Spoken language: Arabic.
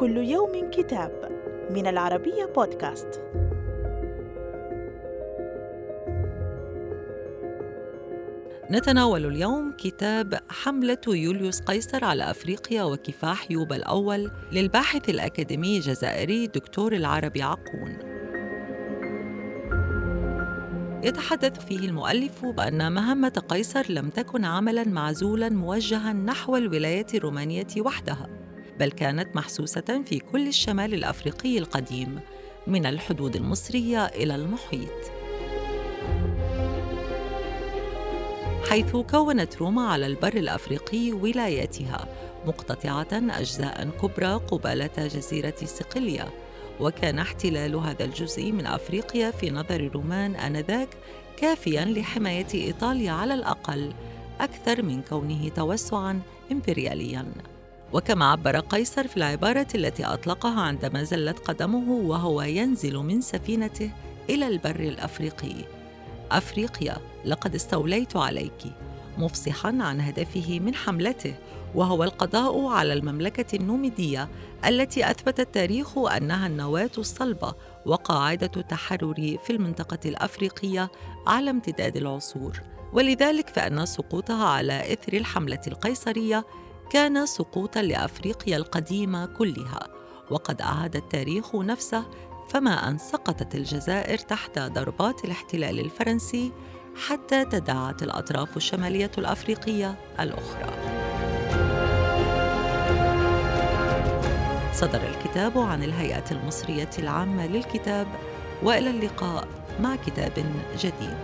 كل يوم كتاب من العربية بودكاست. نتناول اليوم كتاب حملة يوليوس قيصر على أفريقيا وكفاح يوبا الأول للباحث الأكاديمي الجزائري دكتور العربي عقون يتحدث فيه المؤلف بأن مهمة قيصر لم تكن عملاً معزولاً موجهاً نحو الولاية الرومانية وحدها بل كانت محسوسة في كل الشمال الأفريقي القديم من الحدود المصرية إلى المحيط. حيث كونت روما على البر الأفريقي ولاياتها مقتطعة أجزاء كبرى قبالة جزيرة صقليه وكان احتلال هذا الجزء من أفريقيا في نظر الرومان آنذاك كافيا لحماية إيطاليا على الأقل أكثر من كونه توسعا امبرياليا. وكما عبر قيصر في العبارة التي أطلقها عندما زلت قدمه وهو ينزل من سفينته إلى البر الأفريقي. أفريقيا لقد استوليت عليك. مفصحا عن هدفه من حملته وهو القضاء على المملكة النوميدية التي أثبت التاريخ أنها النواة الصلبة وقاعدة التحرر في المنطقة الأفريقية على امتداد العصور. ولذلك فإن سقوطها على إثر الحملة القيصرية كان سقوطا لأفريقيا القديمة كلها وقد أعاد التاريخ نفسه فما أن سقطت الجزائر تحت ضربات الاحتلال الفرنسي حتى تداعت الأطراف الشمالية الأفريقية الأخرى. صدر الكتاب عن الهيئة المصرية العامة للكتاب وإلى اللقاء مع كتاب جديد.